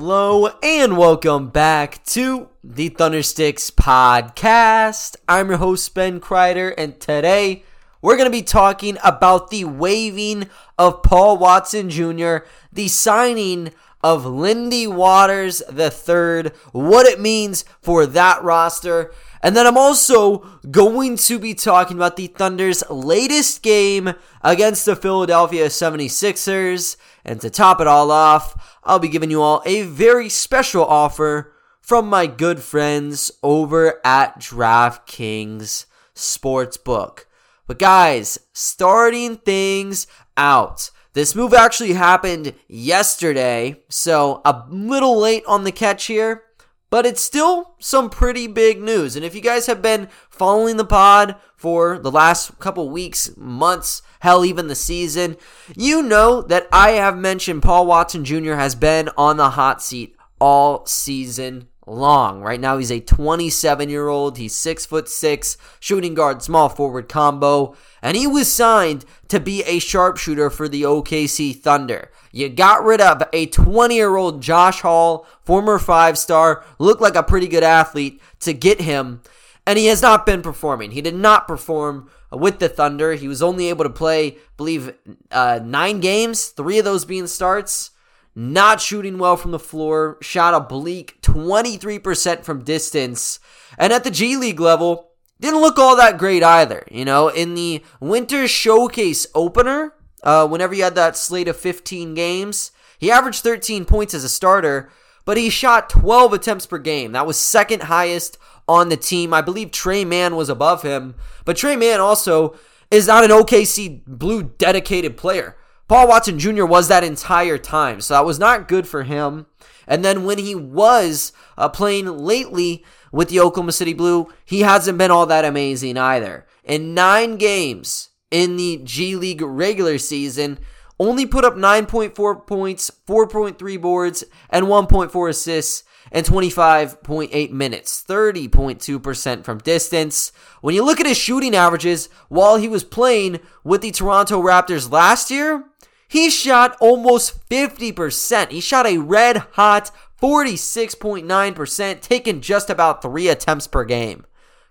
Hello and welcome back to the Thundersticks podcast. I'm your host, Ben Kreider, and today we're going to be talking about the waiving of Paul Watson Jr., the signing of Lindy Waters III, what it means for that roster. And then I'm also going to be talking about the Thunder's latest game against the Philadelphia 76ers. And to top it all off, I'll be giving you all a very special offer from my good friends over at DraftKings Sportsbook. But guys, starting things out. This move actually happened yesterday, so a little late on the catch here, but it's still some pretty big news. And if you guys have been following the pod for the last couple weeks, months, hell, even the season, you know that I have mentioned Paul Watson Jr. has been on the hot seat all season long. Right now, he's a 27 year old. He's six foot six, shooting guard, small forward combo, and he was signed to be a sharpshooter for the OKC Thunder. You got rid of a 20 year old Josh Hall, former five star, looked like a pretty good athlete to get him, and he has not been performing. He did not perform with the Thunder. He was only able to play, believe, uh, nine games, three of those being starts not shooting well from the floor, shot a bleak 23% from distance. And at the G League level, didn't look all that great either. You know, in the Winter Showcase opener, uh, whenever you had that slate of 15 games, he averaged 13 points as a starter, but he shot 12 attempts per game. That was second highest on the team. I believe Tre Mann was above him, but Tre Mann also is not an OKC Blue dedicated player. Paul Watson Jr. was that entire time, so that was not good for him. And then when he was uh, playing lately with the Oklahoma City Blue, he hasn't been all that amazing either. In nine games in the G League regular season, only put up 9.4 points, 4.3 boards, and 1.4 assists in 25.8 minutes, 30.2% from distance. When you look at his shooting averages while he was playing with the Toronto Raptors last year, he shot almost 50%. He shot a red hot 46.9%, taking just about three attempts per game.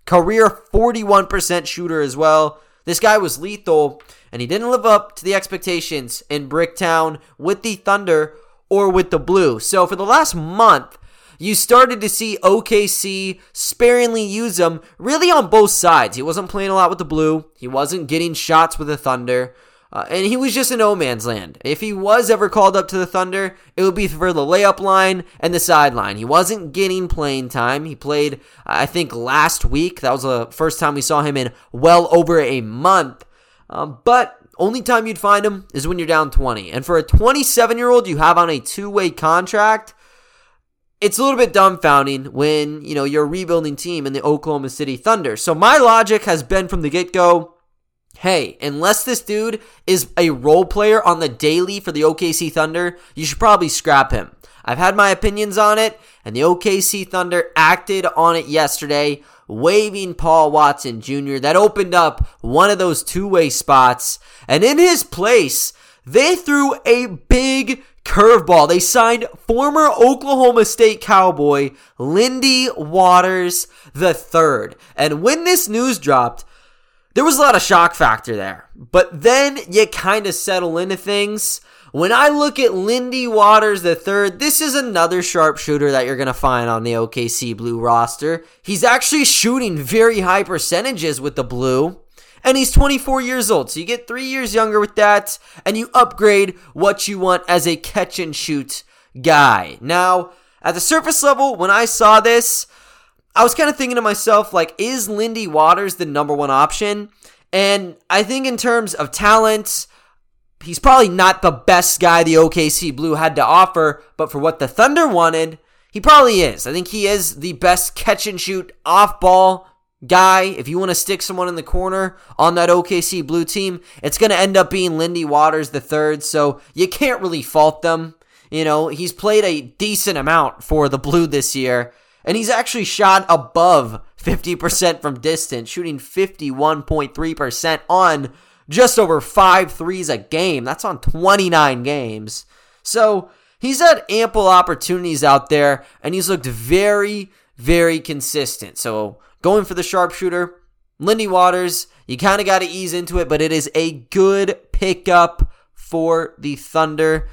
Career 41% shooter as well. This guy was lethal, and he didn't live up to the expectations in Bricktown with the Thunder or with the Blue. So for the last month, you started to see OKC sparingly use him really on both sides. He wasn't playing a lot with the Blue, he wasn't getting shots with the Thunder. Uh, and he was just in no man's land. If he was ever called up to the Thunder, it would be for the layup line and the sideline. He wasn't getting playing time. He played, I think, last week. That was the first time we saw him in well over a month. Um, but only time you'd find him is when you're down 20. And for a 27 year old you have on a two way contract, it's a little bit dumbfounding when you know you're a rebuilding team in the Oklahoma City Thunder. So my logic has been from the get go hey, unless this dude is a role player on the daily for the OKC Thunder, you should probably scrap him. I've had my opinions on it, and the OKC Thunder acted on it yesterday, waiving Paul Watson Jr. That opened up one of those two way spots, and in his place, they threw a big curveball. They signed former Oklahoma State Cowboy Lindy Waters III. And when this news dropped, there was a lot of shock factor there. But then you kind of settle into things. When I look at Lindy Waters third, this is another sharpshooter that you're going to find on the OKC Blue roster. He's actually shooting very high percentages with the Blue, and he's 24 years old. So you get three years younger with that, and you upgrade what you want as a catch and shoot guy. Now, at the surface level, when I saw this, I was kind of thinking to myself, like, is Lindy Waters the number one option? And I think in terms of talent, he's probably not the best guy the OKC Blue had to offer, but for what the Thunder wanted, he probably is. I think he is the best catch and shoot off ball guy. If you want to stick someone in the corner on that OKC Blue team, it's going to end up being Lindy Waters the third, so you can't really fault them. You know, he's played a decent amount for the Blue this year and he's actually shot above 50% from distance, shooting 51.3% on just over five threes a game. That's on 29 games. So he's had ample opportunities out there and he's looked very, very consistent. So going for the sharpshooter, Lindy Waters, you kind of got to ease into it, but it is a good pickup for the Thunder.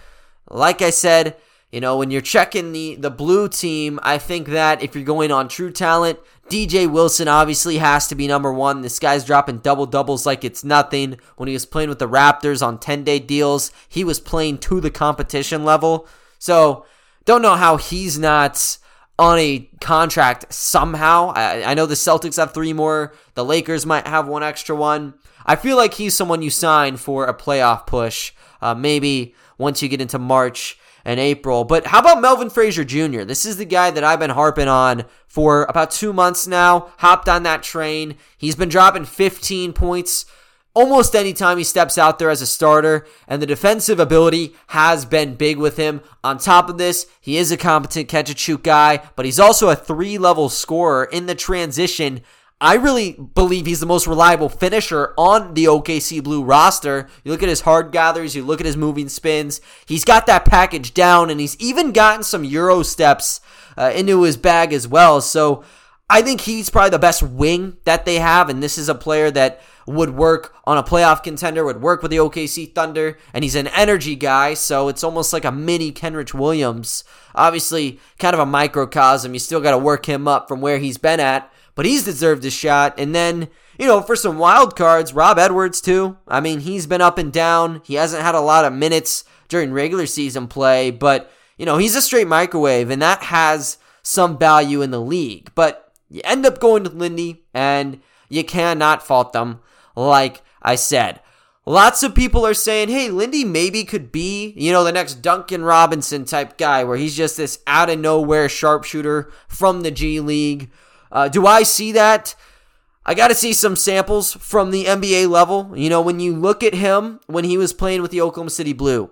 Like I said, you know, when you're checking the, the blue team, I think that if you're going on true talent, DJ Wilson obviously has to be number one. This guy's dropping double doubles like it's nothing. When he was playing with the Raptors on 10 day deals, he was playing to the competition level. So, don't know how he's not on a contract somehow. I, I know the Celtics have three more, the Lakers might have one extra one. I feel like he's someone you sign for a playoff push, uh, maybe once you get into March and April. But how about Melvin Frazier Jr.? This is the guy that I've been harping on for about two months now. Hopped on that train. He's been dropping 15 points almost anytime he steps out there as a starter, and the defensive ability has been big with him. On top of this, he is a competent catch and shoot guy, but he's also a three level scorer in the transition. I really believe he's the most reliable finisher on the OKC Blue roster. You look at his hard gathers, you look at his moving spins. He's got that package down, and he's even gotten some Euro steps uh, into his bag as well. So I think he's probably the best wing that they have, and this is a player that would work on a playoff contender, would work with the OKC Thunder, and he's an energy guy, so it's almost like a mini Kenrich Williams. Obviously, kind of a microcosm. You still got to work him up from where he's been at but he's deserved a shot. And then, you know, for some wild cards, Rob Edwards, too. I mean, he's been up and down. He hasn't had a lot of minutes during regular season play, but, you know, he's a straight microwave, and that has some value in the league. But you end up going to Lindy, and you cannot fault them, like I said. Lots of people are saying, hey, Lindy maybe could be, you know, the next Duncan Robinson type guy where he's just this out of nowhere sharpshooter from the G League uh, do I see that? I got to see some samples from the NBA level. You know, when you look at him when he was playing with the Oklahoma City Blue,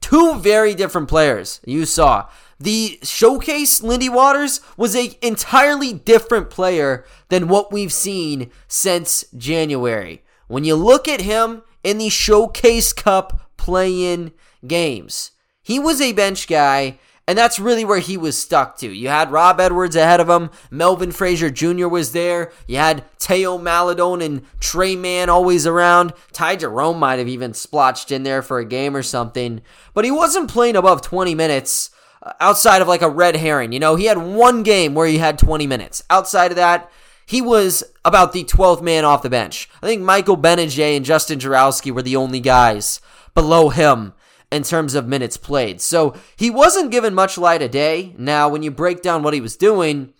two very different players you saw. The showcase Lindy Waters was a entirely different player than what we've seen since January. When you look at him in the showcase cup playing games, he was a bench guy and that's really where he was stuck to. You had Rob Edwards ahead of him. Melvin Frazier Jr. was there. You had Theo Maledon and Tre Mann always around. Ty Jerome might have even splotched in there for a game or something. But he wasn't playing above 20 minutes uh, outside of like a red herring. You know, he had one game where he had 20 minutes. Outside of that, he was about the 12th man off the bench. I think Michael Gbinije and Justin Jaworski were the only guys below him in terms of minutes played. So he wasn't given much light a day. Now, when you break down what he was doing,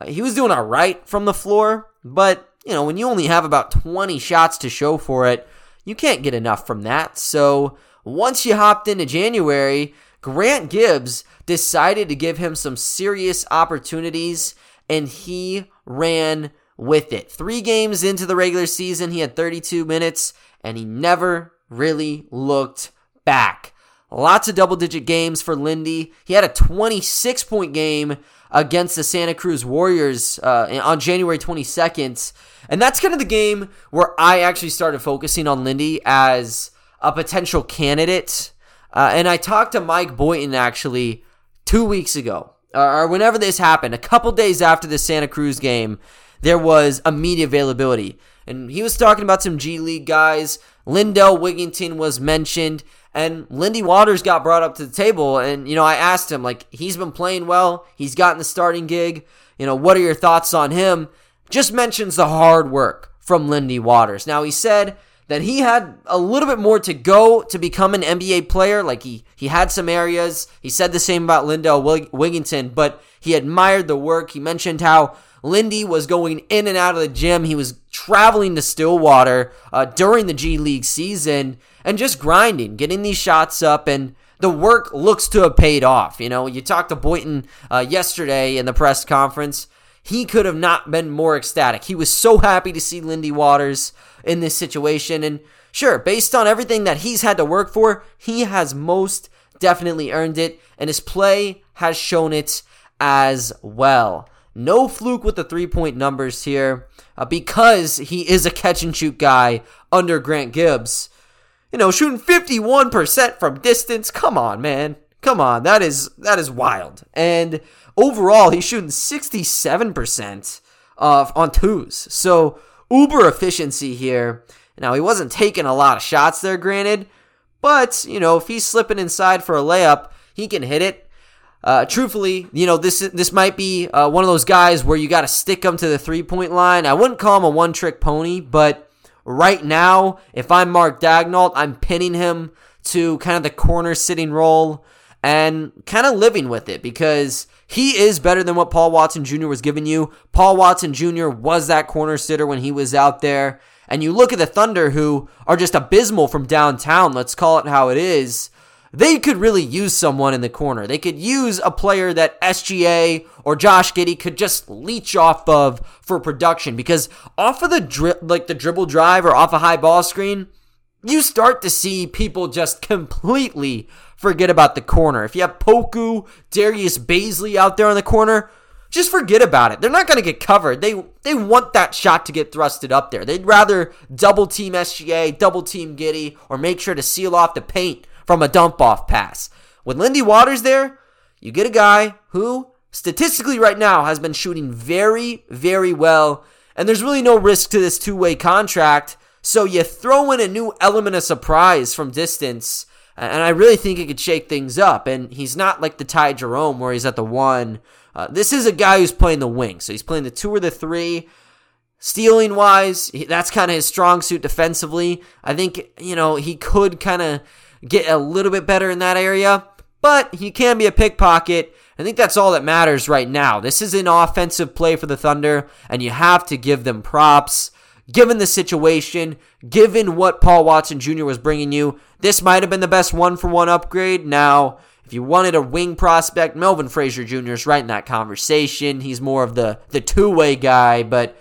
uh, he was doing all right from the floor, but you know, when you only have about 20 shots to show for it, you can't get enough from that. So once you hopped into January, Grant Gibbs decided to give him some serious opportunities, and he ran with it. Three games into the regular season, he had 32 minutes, and he never really looked back. Lots of double digit games for Lindy. He had a 26 point game against the Santa Cruz Warriors uh, on January 22nd. And that's kind of the game where I actually started focusing on Lindy as a potential candidate. Uh, and I talked to Mike Boynton actually two weeks ago, or whenever this happened, a couple days after the Santa Cruz game, there was a media availability. And he was talking about some G League guys. Lindell Wigginton was mentioned. And Lindy Waters got brought up to the table, and you know, I asked him like he's been playing well, he's gotten the starting gig. You know, what are your thoughts on him? Just mentions the hard work from Lindy Waters. Now he said that he had a little bit more to go to become an NBA player. Like he he had some areas. He said the same about Lindell Wigginton, but he admired the work. He mentioned how Lindy was going in and out of the gym. He was traveling to Stillwater uh, during the G League season and just grinding, getting these shots up, and the work looks to have paid off. You know, you talked to Boynton uh, yesterday in the press conference. He could have not been more ecstatic. He was so happy to see Lindy Waters in this situation. And sure, based on everything that he's had to work for, he has most definitely earned it, and his play has shown it as well. No fluke with the three point numbers here uh, because he is a catch and shoot guy under Grant Gibbs. You know, shooting 51% from distance. Come on, man. Come on, that is that is wild. And overall, he's shooting 67% of on twos. So uber efficiency here. Now he wasn't taking a lot of shots there, granted, but you know if he's slipping inside for a layup, he can hit it. Uh, truthfully, you know this this might be uh, one of those guys where you got to stick him to the three point line. I wouldn't call him a one trick pony, but right now, if I'm Mark Daigneault, I'm pinning him to kind of the corner sitting role and kind of living with it because he is better than what Paul Watson Jr. was giving you. Paul Watson Jr. was that corner sitter when he was out there. And you look at the Thunder, who are just abysmal from downtown, let's call it how it is. They could really use someone in the corner. They could use a player that SGA or Josh Giddey could just leech off of for production because off of the dri- like the dribble drive or off a high ball screen, you start to see people just completely forget about the corner. If you have Poku, Darius Bazley out there on the corner, just forget about it. They're not going to get covered. They they want that shot to get thrusted up there. They'd rather double team SGA, double team Giddey, or make sure to seal off the paint from a dump off pass. With Lindy Waters there, you get a guy who statistically right now has been shooting very, very well, and there's really no risk to this two way contract. So you throw in a new element of surprise from distance and I really think he could shake things up. And he's not like the Ty Jerome where he's at the one. Uh, this is a guy who's playing the wing. So he's playing the two or the three. Stealing wise, that's kind of his strong suit defensively. I think, you know, he could kind of get a little bit better in that area, but he can be a pickpocket. I think that's all that matters right now. This is an offensive play for the Thunder, and you have to give them props given the situation, given what Paul Watson Jr. was bringing you, this might have been the best one for one upgrade. Now, if you wanted a wing prospect, Melvin Frazier Jr. is right in that conversation. He's more of the, the two way guy, but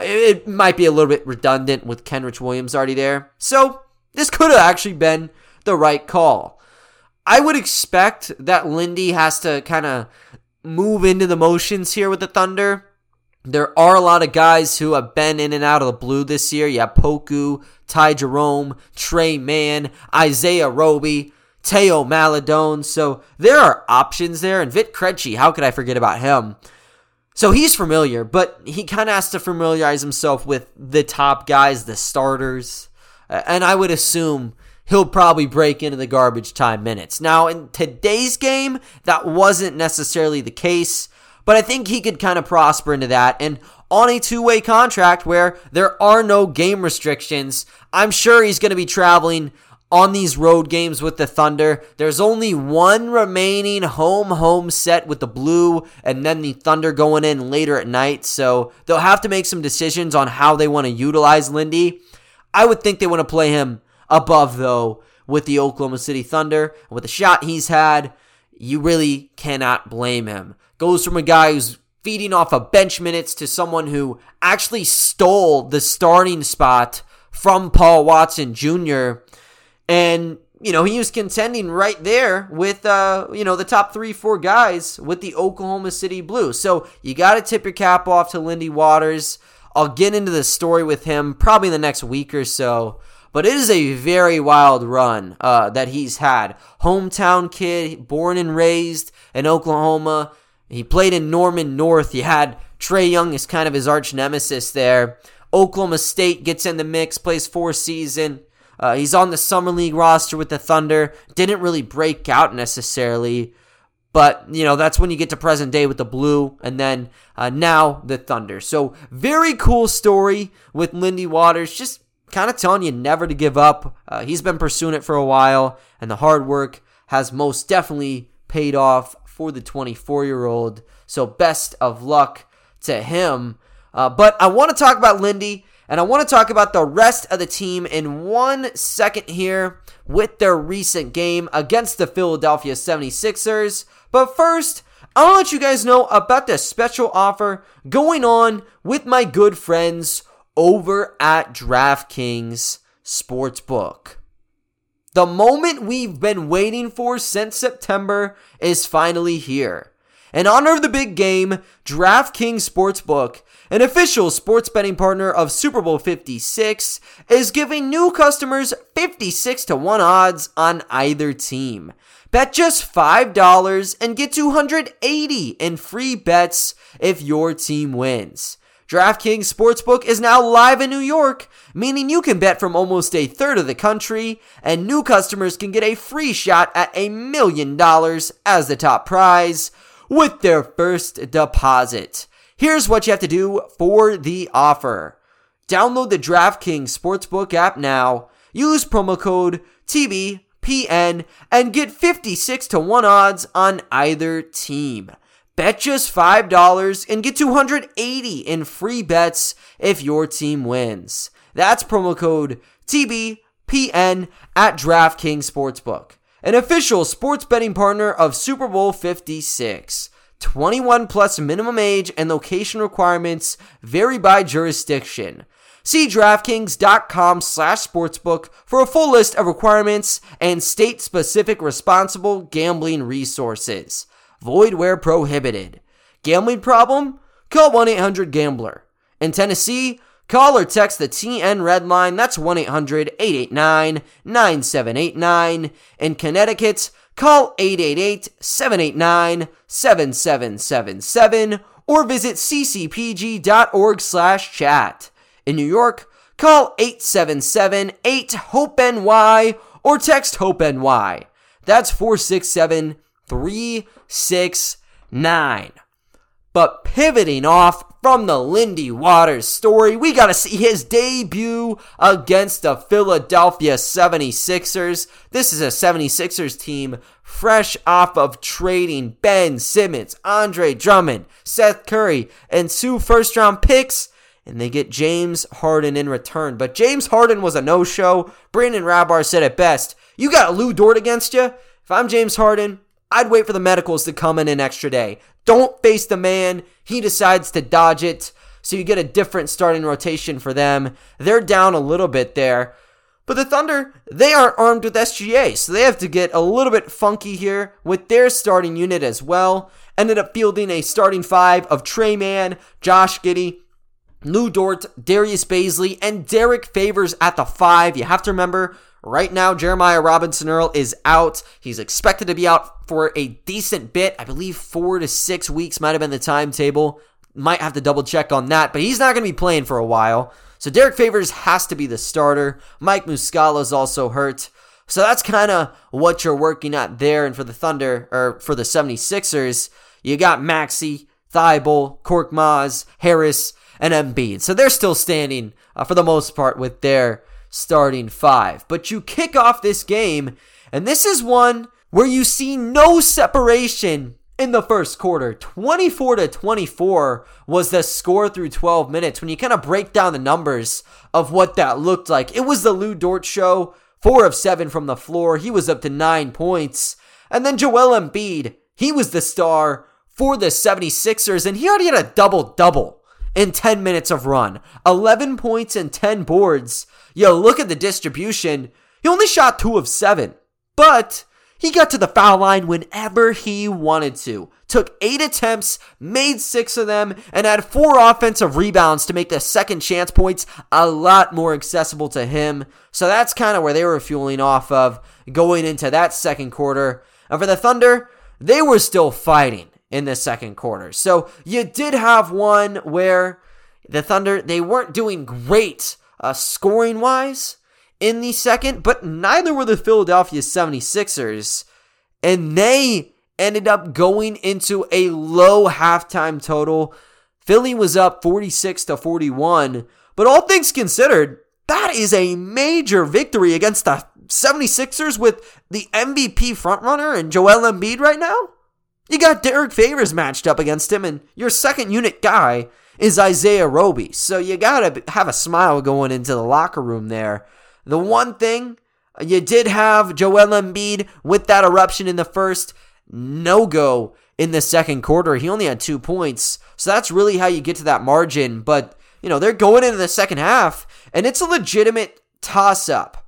it might be a little bit redundant with Kenrich Williams already there. So, this could have actually been the right call. I would expect that Lindy has to kind of move into the motions here with the Thunder. There are a lot of guys who have been in and out of the blue this year. You have Poku, Ty Jerome, Tre Mann, Isaiah Roby, Theo Maledon. So there are options there. And Vit Krejci, how could I forget about him? So he's familiar, but he kind of has to familiarize himself with the top guys, the starters. And I would assume he'll probably break into the garbage time minutes. Now, in today's game, that wasn't necessarily the case. But I think he could kind of prosper into that. And on a two way contract where there are no game restrictions, I'm sure he's going to be traveling on these road games with the Thunder. There's only one remaining home home set with the Blue and then the Thunder going in later at night. So they'll have to make some decisions on how they want to utilize Lindy. I would think they want to play him above, though, with the Oklahoma City Thunder. With the shot he's had, you really cannot blame him goes from a guy who's feeding off of bench minutes to someone who actually stole the starting spot from Paul Watson Jr. And, you know, he was contending right there with, uh, you know, the top three, four guys with the Oklahoma City Blues. So you got to tip your cap off to Lindy Waters. I'll get into the story with him probably in the next week or so. But it is a very wild run uh, that he's had. Hometown kid, born and raised in Oklahoma, he played in Norman North. You had Trae Young as kind of his arch nemesis there. Oklahoma State gets in the mix, plays four season. Uh, he's on the summer league roster with the Thunder. Didn't really break out necessarily, but you know that's when you get to present day with the Blue, and then uh, now the Thunder. So very cool story with Lindy Waters. Just kind of telling you never to give up. Uh, he's been pursuing it for a while, and the hard work has most definitely paid off for the 24 year old. So best of luck to him. Uh, but I want to talk about Lindy and I want to talk about the rest of the team in one second here with their recent game against the Philadelphia 76ers. But first, I want let you guys know about the special offer going on with my good friends over at DraftKings Sportsbook. The moment we've been waiting for since September is finally here. In honor of the big game, DraftKings Sportsbook, an official sports betting partner of Super Bowl 56, is giving new customers 56 to 1 odds on either team. Bet just $5 and get 280 in free bets if your team wins. DraftKings Sportsbook is now live in New York, meaning you can bet from almost a third of the country, and new customers can get a free shot at a million dollars as the top prize with their first deposit. Here's what you have to do for the offer. Download the DraftKings Sportsbook app now, use promo code TBPN, and get 56 to 1 odds on either team. Bet just $5 and get 280 in free bets if your team wins. That's promo code TBPN at DraftKings Sportsbook, an official sports betting partner of Super Bowl 56. 21 plus minimum age and location requirements vary by jurisdiction. See DraftKings.com slash sportsbook for a full list of requirements and state-specific responsible gambling resources. Void where prohibited. Gambling problem? Call 1 800 Gambler. In Tennessee, call or text the TN Red Line. That's 1 800 889 9789. In Connecticut, call 888 789 7777 or visit ccpg.org slash chat. In New York, call 877 8 HOPE NY or text HOPE NY. That's 467 369. But pivoting off from the Lindy Waters story, we got to see his debut against the Philadelphia 76ers. This is a 76ers team fresh off of trading Ben Simmons, Andre Drummond, Seth Curry, and two first round picks. And they get James Harden in return. But James Harden was a no show. Brandon Rahbar said it best. You got a Lu Dort against you. If I'm James Harden, I'd wait for the medicals to come in an extra day. Don't face the man. He decides to dodge it. So you get a different starting rotation for them. They're down a little bit there. But the Thunder, they aren't armed with SGA, so they have to get a little bit funky here with their starting unit as well. Ended up fielding a starting five of Tre Mann, Josh Giddey, Lu Dort, Darius Bazley, and Derek Favors at the five. You have to remember, right now, Jeremiah Robinson Earl is out. He's expected to be out for a decent bit. I believe four to six weeks might have been the timetable. Might have to double check on that, but he's not going to be playing for a while. So Derek Favors has to be the starter. Mike Muscala is also hurt. So that's kind of what you're working at there. And for the Thunder, or for the 76ers, you got Maxey, Thybulle, Korkmaz, Harris, and Embiid. So they're still standing uh, for the most part with their starting five. But you kick off this game, and this is one where you see no separation in the first quarter. 24 to 24 was the score through 12 minutes. When you kind of break down the numbers of what that looked like, it was the Lu Dort show. Four of seven from the floor. He was up to nine points. And then Joel Embiid, he was the star for the 76ers, and he already had a double double in 10 minutes of run 11 points and 10 boards. Yo, look at the distribution. He only shot two of seven, but he got to the foul line whenever he wanted to. Took eight attempts, made six of them, and had four offensive rebounds to make the second chance points a lot more accessible to him. So that's kind of where they were fueling off of going into that second quarter. And for the Thunder, they were still fighting in the second quarter. So you did have one where the Thunder, they weren't doing great uh, scoring wise in the second, but neither were the Philadelphia 76ers. And they ended up going into a low halftime total. Philly was up 46 to 41. But all things considered, that is a major victory against the 76ers with the MVP frontrunner and Joel Embiid right now. You got Derek Favors matched up against him, and your second unit guy is Isaiah Roby. So you gotta have a smile going into the locker room there. The one thing you did have Joel Embiid with that eruption in the first, no go in the second quarter. He only had two points. So that's really how you get to that margin. But, you know, they're going into the second half, and it's a legitimate toss up.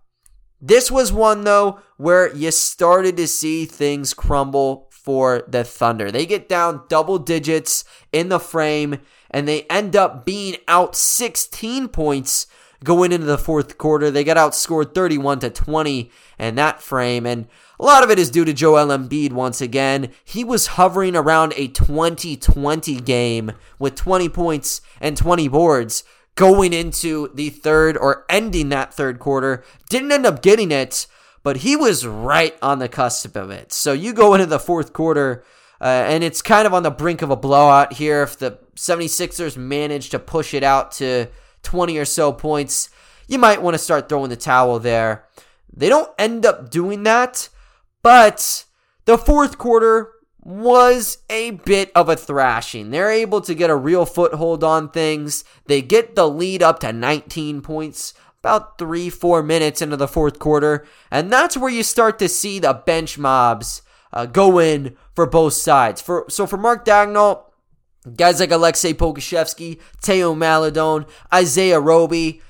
This was one, though, where you started to see things crumble for the Thunder. They get down double digits in the frame and they end up being out 16 points going into the fourth quarter. They got outscored 31 to 20 in that frame and a lot of it is due to Joel Embiid once again. He was hovering around a 2020 game with 20 points and 20 boards going into the third or ending that third quarter. Didn't end up getting it, but he was right on the cusp of it. So you go into the fourth quarter, uh, and it's kind of on the brink of a blowout here. If the 76ers manage to push it out to 20 or so points, you might want to start throwing the towel there. They don't end up doing that. But the fourth quarter was a bit of a thrashing. They're able to get a real foothold on things. They get the lead up to 19 points about three, four minutes into the fourth quarter. And that's where you start to see the bench mobs uh, go in for both sides. For So for Mark Daigneault, guys like Aleksej Pokusevski, Theo Maledon, Isaiah Roby,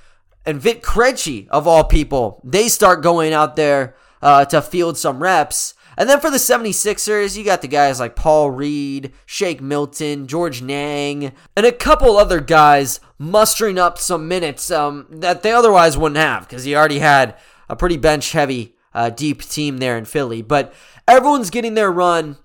and Vit Krejci, of all people, they start going out there uh, to field some reps. And then for the 76ers, you got the guys like Paul Reed, Shake Milton, Georges Niang, and a couple other guys mustering up some minutes um, that they otherwise wouldn't have because he already had a pretty bench heavy, uh, deep team there in Philly. But everyone's getting their run.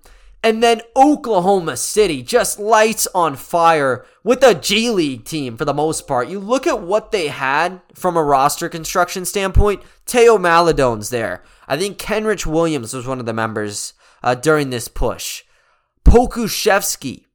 And then Oklahoma City just lights on fire with a G League team for the most part. You look at what they had from a roster construction standpoint. Theo Maledon's there. I think Kenrich Williams was one of the members uh, during this push. Pokusevski,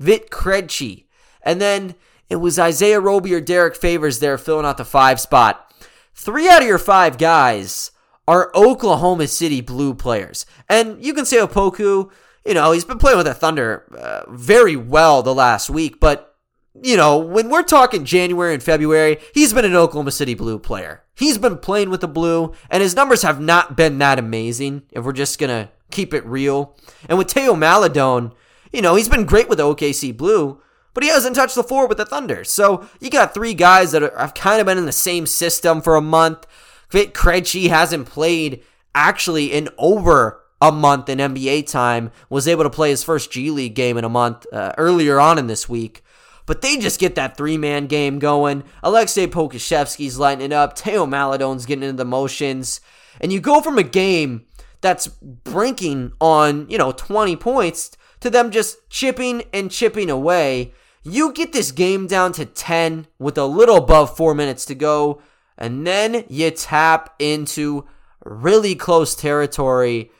Vit Krejci, and then it was Isaiah Roby or Derek Favors there filling out the five spot. Three out of your five guys are Oklahoma City Blue players. And you can say Opoku, you know, he's been playing with the Thunder uh, very well the last week, but you know, when we're talking January and February, he's been an Oklahoma City Blue player. He's been playing with the Blue, and his numbers have not been that amazing, if we're just going to keep it real. And with Theo Maledon, you know, he's been great with the OKC Blue, but he hasn't touched the floor with the Thunder. So you got three guys that have kind of been in the same system for a month. Vit Krejci hasn't played actually in over a month in NBA time, was able to play his first G League game in a month uh, earlier on in this week. But they just get that three man game going. Aleksej Pokusevski's lighting it up. Theo Maledon's getting into the motions. And you go from a game that's brinking on, you know, 20 points to them just chipping and chipping away. You get this game down to 10 with a little above four minutes to go. And then you tap into really close territory.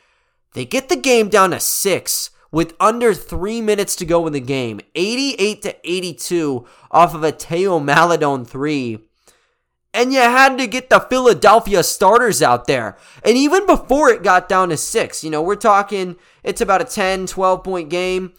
They get the game down to six with under three minutes to go in the game, 88 to 82 off of a Theo Maledon three. And you had to get the Philadelphia starters out there. And even before it got down to six, you know, we're talking it's about a 10, 12 point game.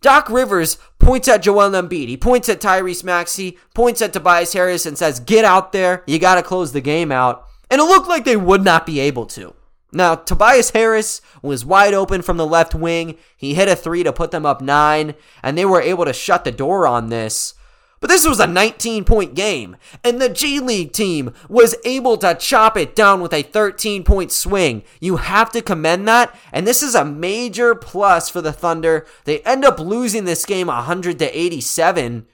Doc Rivers points at Joel Embiid. He points at Tyrese Maxey, points at Tobias Harris, and says, Get out there. You got to close the game out. And it looked like they would not be able to. Now, Tobias Harris was wide open from the left wing. He hit a three to put them up nine, and they were able to shut the door on this. But this was a 19 point game, and the G League team was able to chop it down with a 13 point swing. You have to commend that, and this is a major plus for the Thunder. They end up losing this game 100 to 87,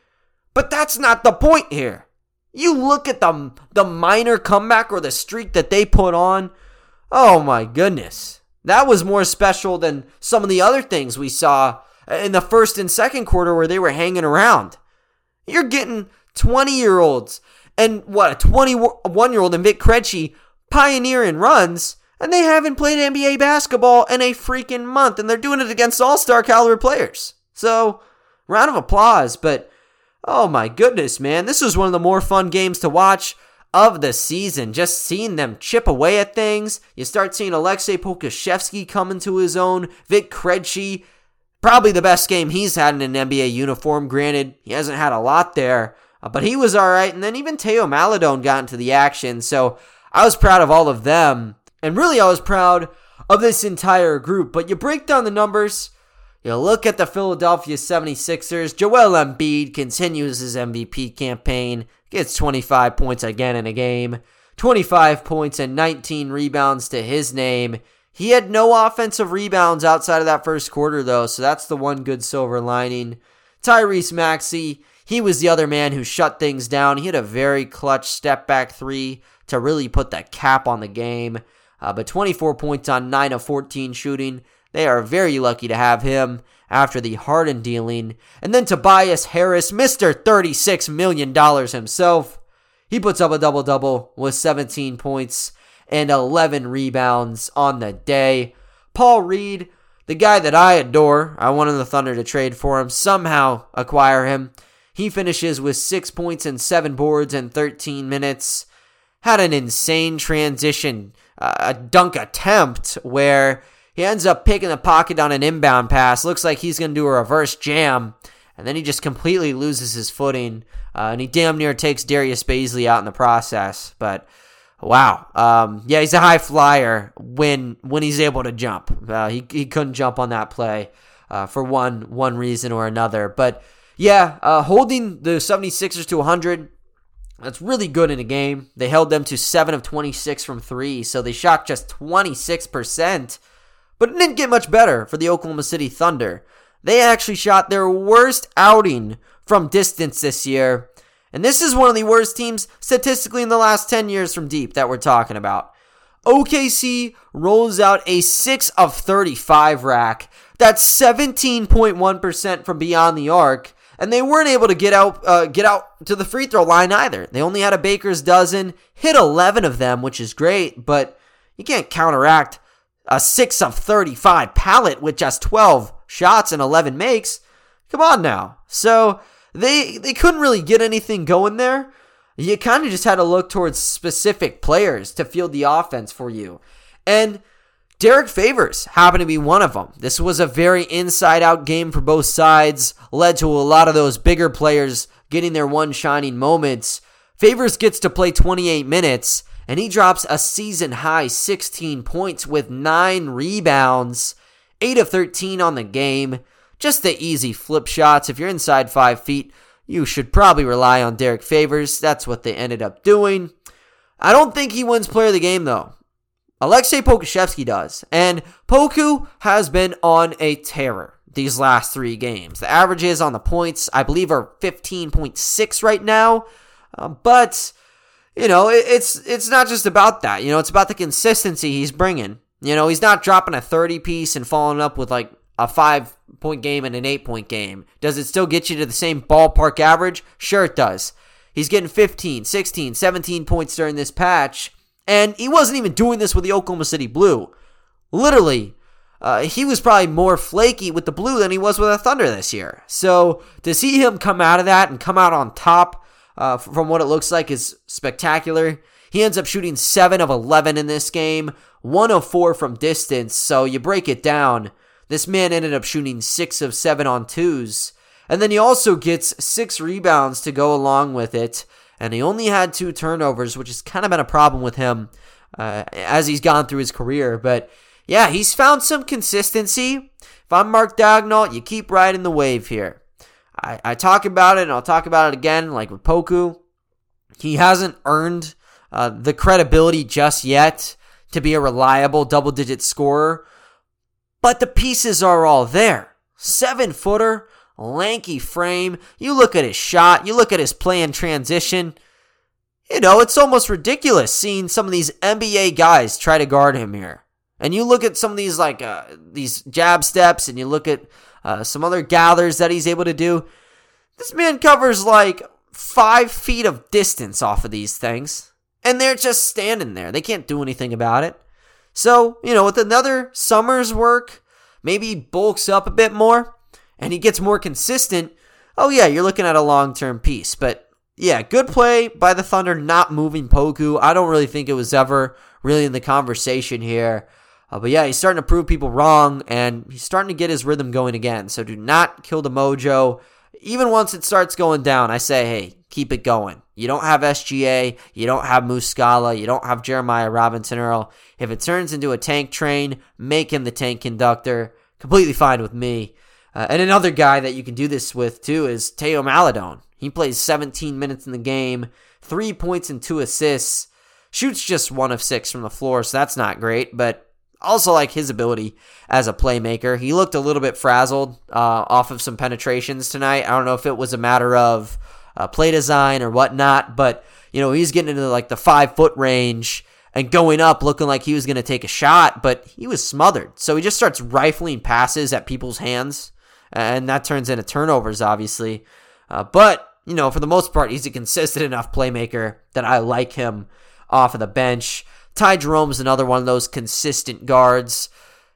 but that's not the point here. You look at the, the minor comeback or the streak that they put on. Oh my goodness. That was more special than some of the other things we saw in the first and second quarter where they were hanging around. You're getting 20 year olds and what, a 21 year old in Vit Krejci pioneering runs, and they haven't played NBA basketball in a freaking month, and they're doing it against all star caliber players. So, round of applause, but oh my goodness, man, this was one of the more fun games to watch of the season. Just seeing them chip away at things. You start seeing Aleksej Pokusevski come into his own. Vic Krejci, probably the best game he's had in an NBA uniform. Granted, he hasn't had a lot there, uh, but he was all right. And then even Theo Maledon got into the action. So I was proud of all of them. And really, I was proud of this entire group. But you break down the numbers. You look at the Philadelphia 76ers. Joel Embiid continues his MVP campaign gets 25 points again in a game, 25 points and 19 rebounds to his name. He had no offensive rebounds outside of that first quarter, though, so that's the one good silver lining. Tyrese Maxey, he was the other man who shut things down. He had a very clutch step back three to really put the cap on the game. Uh, but 24 points on 9 of 14 shooting. They are very lucky to have him after the Harden dealing. And then Tobias Harris, Mr. $36 million himself. He puts up a double double with 17 points and 11 rebounds on the day. Paul Reed, the guy that I adore, I wanted the Thunder to trade for him, somehow acquire him. He finishes with 6 points and 7 boards in 13 minutes. Had an insane transition, uh, a dunk attempt where he ends up picking the pocket on an inbound pass. Looks like he's going to do a reverse jam. And then he just completely loses his footing. Uh, and he damn near takes Darius Bazley out in the process. But wow. Um, yeah, he's a high flyer when when he's able to jump. Uh, he, he couldn't jump on that play uh, for one one reason or another. But yeah, uh, holding the 76ers to 100 that's really good in a game. They held them to 7 of 26 from 3, so they shot just 26%. But it didn't get much better for the Oklahoma City Thunder. They actually shot their worst outing from distance this year. And this is one of the worst teams statistically in the last 10 years from deep that we're talking about. OKC rolls out a 6 of 35 rack. That's 17.1% from beyond the arc. And they weren't able to get out uh, get out to the free throw line either. They only had a baker's dozen, hit 11 of them, which is great, but you can't counteract a 6 of 35 pallet with just 12 shots and 11 makes. Come on now. So they they couldn't really get anything going there. You kind of just had to look towards specific players to field the offense for you. And Derek Favors happened to be one of them. This was a very inside out game for both sides, led to a lot of those bigger players getting their one shining moments. Favors gets to play 28 minutes, and he drops a season high 16 points with 9 rebounds, 8 of 13 on the game. Just the easy flip shots. If you're inside 5 feet, you should probably rely on Derek Favors. That's what they ended up doing. I don't think he wins player of the game, though. Aleksej Pokusevski does. And Poku has been on a terror these last three games. The averages on the points, I believe, are 15.6 right now. Uh, but, you know, it, it's it's not just about that. You know, it's about the consistency he's bringing. You know, he's not dropping a 30 piece and following up with like a five point game and an eight point game. Does it still get you to the same ballpark average? Sure, it does. He's getting 15, 16, 17 points during this patch. And he wasn't even doing this with the Oklahoma City Blue. Literally, uh, he was probably more flaky with the Blue than he was with the Thunder this year. So to see him come out of that and come out on top uh, from what it looks like is spectacular. He ends up shooting 7 of 11 in this game, 1 of 4 from distance. So you break it down. This man ended up shooting 6 of 7 on twos. And then he also gets 6 rebounds to go along with it and he only had two turnovers, which has kind of been a problem with him uh, as he's gone through his career. But yeah, he's found some consistency. If I'm Mark Daigneault, you keep riding the wave here. I, I talk about it, and I'll talk about it again, like with Poku. He hasn't earned uh, the credibility just yet to be a reliable double digit scorer, but the pieces are all there. Seven footer, lanky frame. You look at his shot, you look at his play in transition. You know, it's almost ridiculous seeing some of these NBA guys try to guard him here. And you look at some of these like uh, these jab steps, and you look at uh, some other gathers that he's able to do. This man covers like five feet of distance off of these things, and they're just standing there. They can't do anything about it. So you know, with another summer's work, maybe he bulks up a bit more and he gets more consistent, oh yeah, you're looking at a long term piece. But yeah, good play by the Thunder not moving Poku. I don't really think it was ever really in the conversation here. Uh, but yeah, he's starting to prove people wrong, and he's starting to get his rhythm going again. So do not kill the mojo. Even once it starts going down, I say, hey, keep it going. You don't have SGA, you don't have Muscala, you don't have Jeremiah Robinson Earl. If it turns into a tank train, make him the tank conductor. Completely fine with me. Uh, and another guy that you can do this with too is Theo Maledon. He plays 17 minutes in the game, three points and two assists, shoots just one of six from the floor, so that's not great. But Also, like his ability as a playmaker. He looked a little bit frazzled uh, off of some penetrations tonight. I don't know if it was a matter of uh, play design or whatnot, but you know he's getting into like the five foot range and going up looking like he was going to take a shot, but he was smothered. So he just starts rifling passes at people's hands, and that turns into turnovers, obviously. Uh, but you know, for the most part, he's a consistent enough playmaker that I like him off of the bench. Ty Jerome's another one of those consistent guards.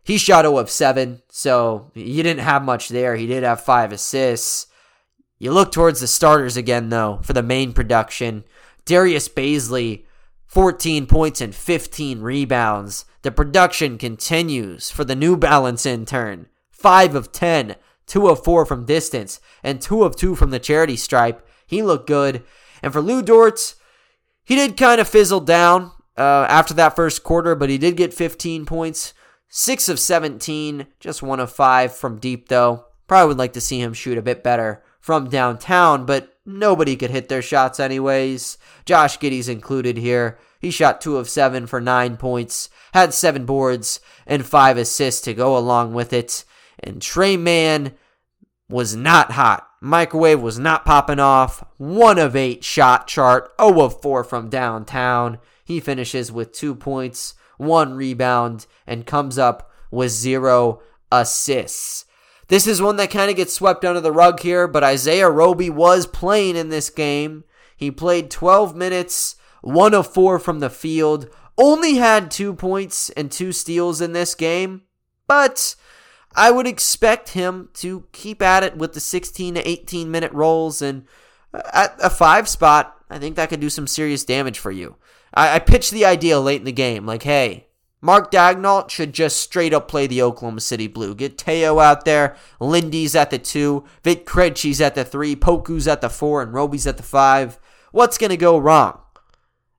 He shot 0 of 7, so he didn't have much there. He did have five assists. You look towards the starters again, though, for the main production. Darius Bazley, 14 points and 15 rebounds. The production continues for the New Balance intern. 5 of 10, 2 of 4 from distance, and 2 of 2 from the charity stripe. He looked good. And for Lu Dort, he did kind of fizzle down uh, after that first quarter, but he did get 15 points, 6 of 17, just 1 of 5 from deep, though. Probably would like to see him shoot a bit better from downtown, but nobody could hit their shots anyways. Josh Giddey's included here. He shot 2 of 7 for 9 points, had 7 boards, and 5 assists to go along with it. And Tre Mann was not hot. Microwave was not popping off. 1 of 8 shot chart, 0 of 4 from downtown. He finishes with two points, one rebound, and comes up with zero assists. This is one that kind of gets swept under the rug here, but Isaiah Roby was playing in this game. He played 12 minutes, one of four from the field, only had two points and two steals in this game, but I would expect him to keep at it with the 16 to 18 minute roles and at a five spot. I think that could do some serious damage for you. I, I pitched the idea late in the game, like, hey, Mark Daigneault should just straight up play the Oklahoma City Blue. Get Theo out there, Lindy's at the two, Vit Krejci's at the three, Poku's at the four, and Roby's at the five. What's going to go wrong?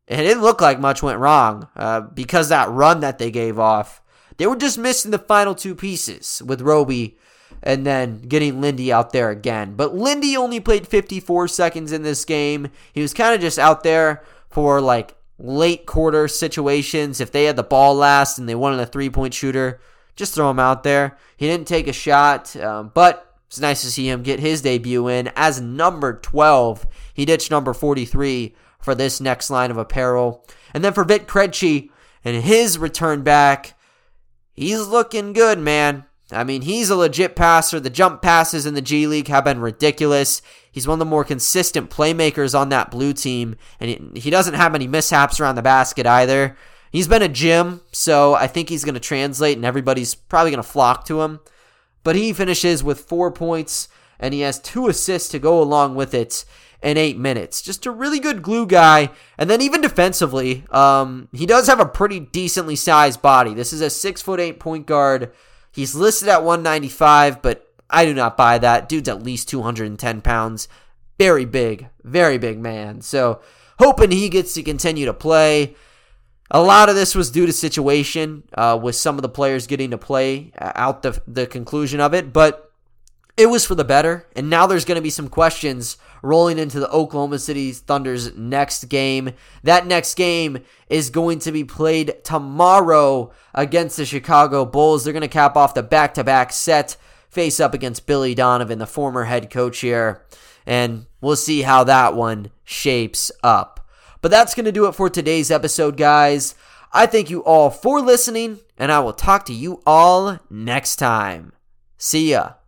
It didn't look like much went wrong uh, because that run that they gave off. They were just missing the final two pieces with Roby and then getting Lindy out there again. But Lindy only played 54 seconds in this game. He was kind of just out there for like late quarter situations. If they had the ball last and they wanted a three point shooter, just throw him out there. He didn't take a shot, um, but it's nice to see him get his debut in as number 12. He ditched number 43 for this next line of apparel. And then for Vit Krejci and his return back, he's looking good, man. I mean, he's a legit passer. The jump passes in the G League have been ridiculous. He's one of the more consistent playmakers on that blue team, and he, doesn't have any mishaps around the basket either. He's been a gym, so I think he's going to translate, and everybody's probably going to flock to him. But he finishes with four points, and he has two assists to go along with it in eight minutes. Just a really good glue guy. And then even defensively, um, he does have a pretty decently sized body. This is a six foot eight point guard He's listed at 195, but I do not buy that. Dude's at least 210 pounds. Very big, very big man. So hoping he gets to continue to play. A lot of this was due to situation uh, with some of the players getting to play uh, out the, the conclusion of it, but it was for the better. And now there's going to be some questions rolling into the Oklahoma City Thunder's next game. That next game is going to be played tomorrow against the Chicago Bulls. They're going to cap off the back to back set, face up against Billy Donovan, the former head coach here. And we'll see how that one shapes up. But that's going to do it for today's episode, guys. I thank you all for listening, and I will talk to you all next time. See ya.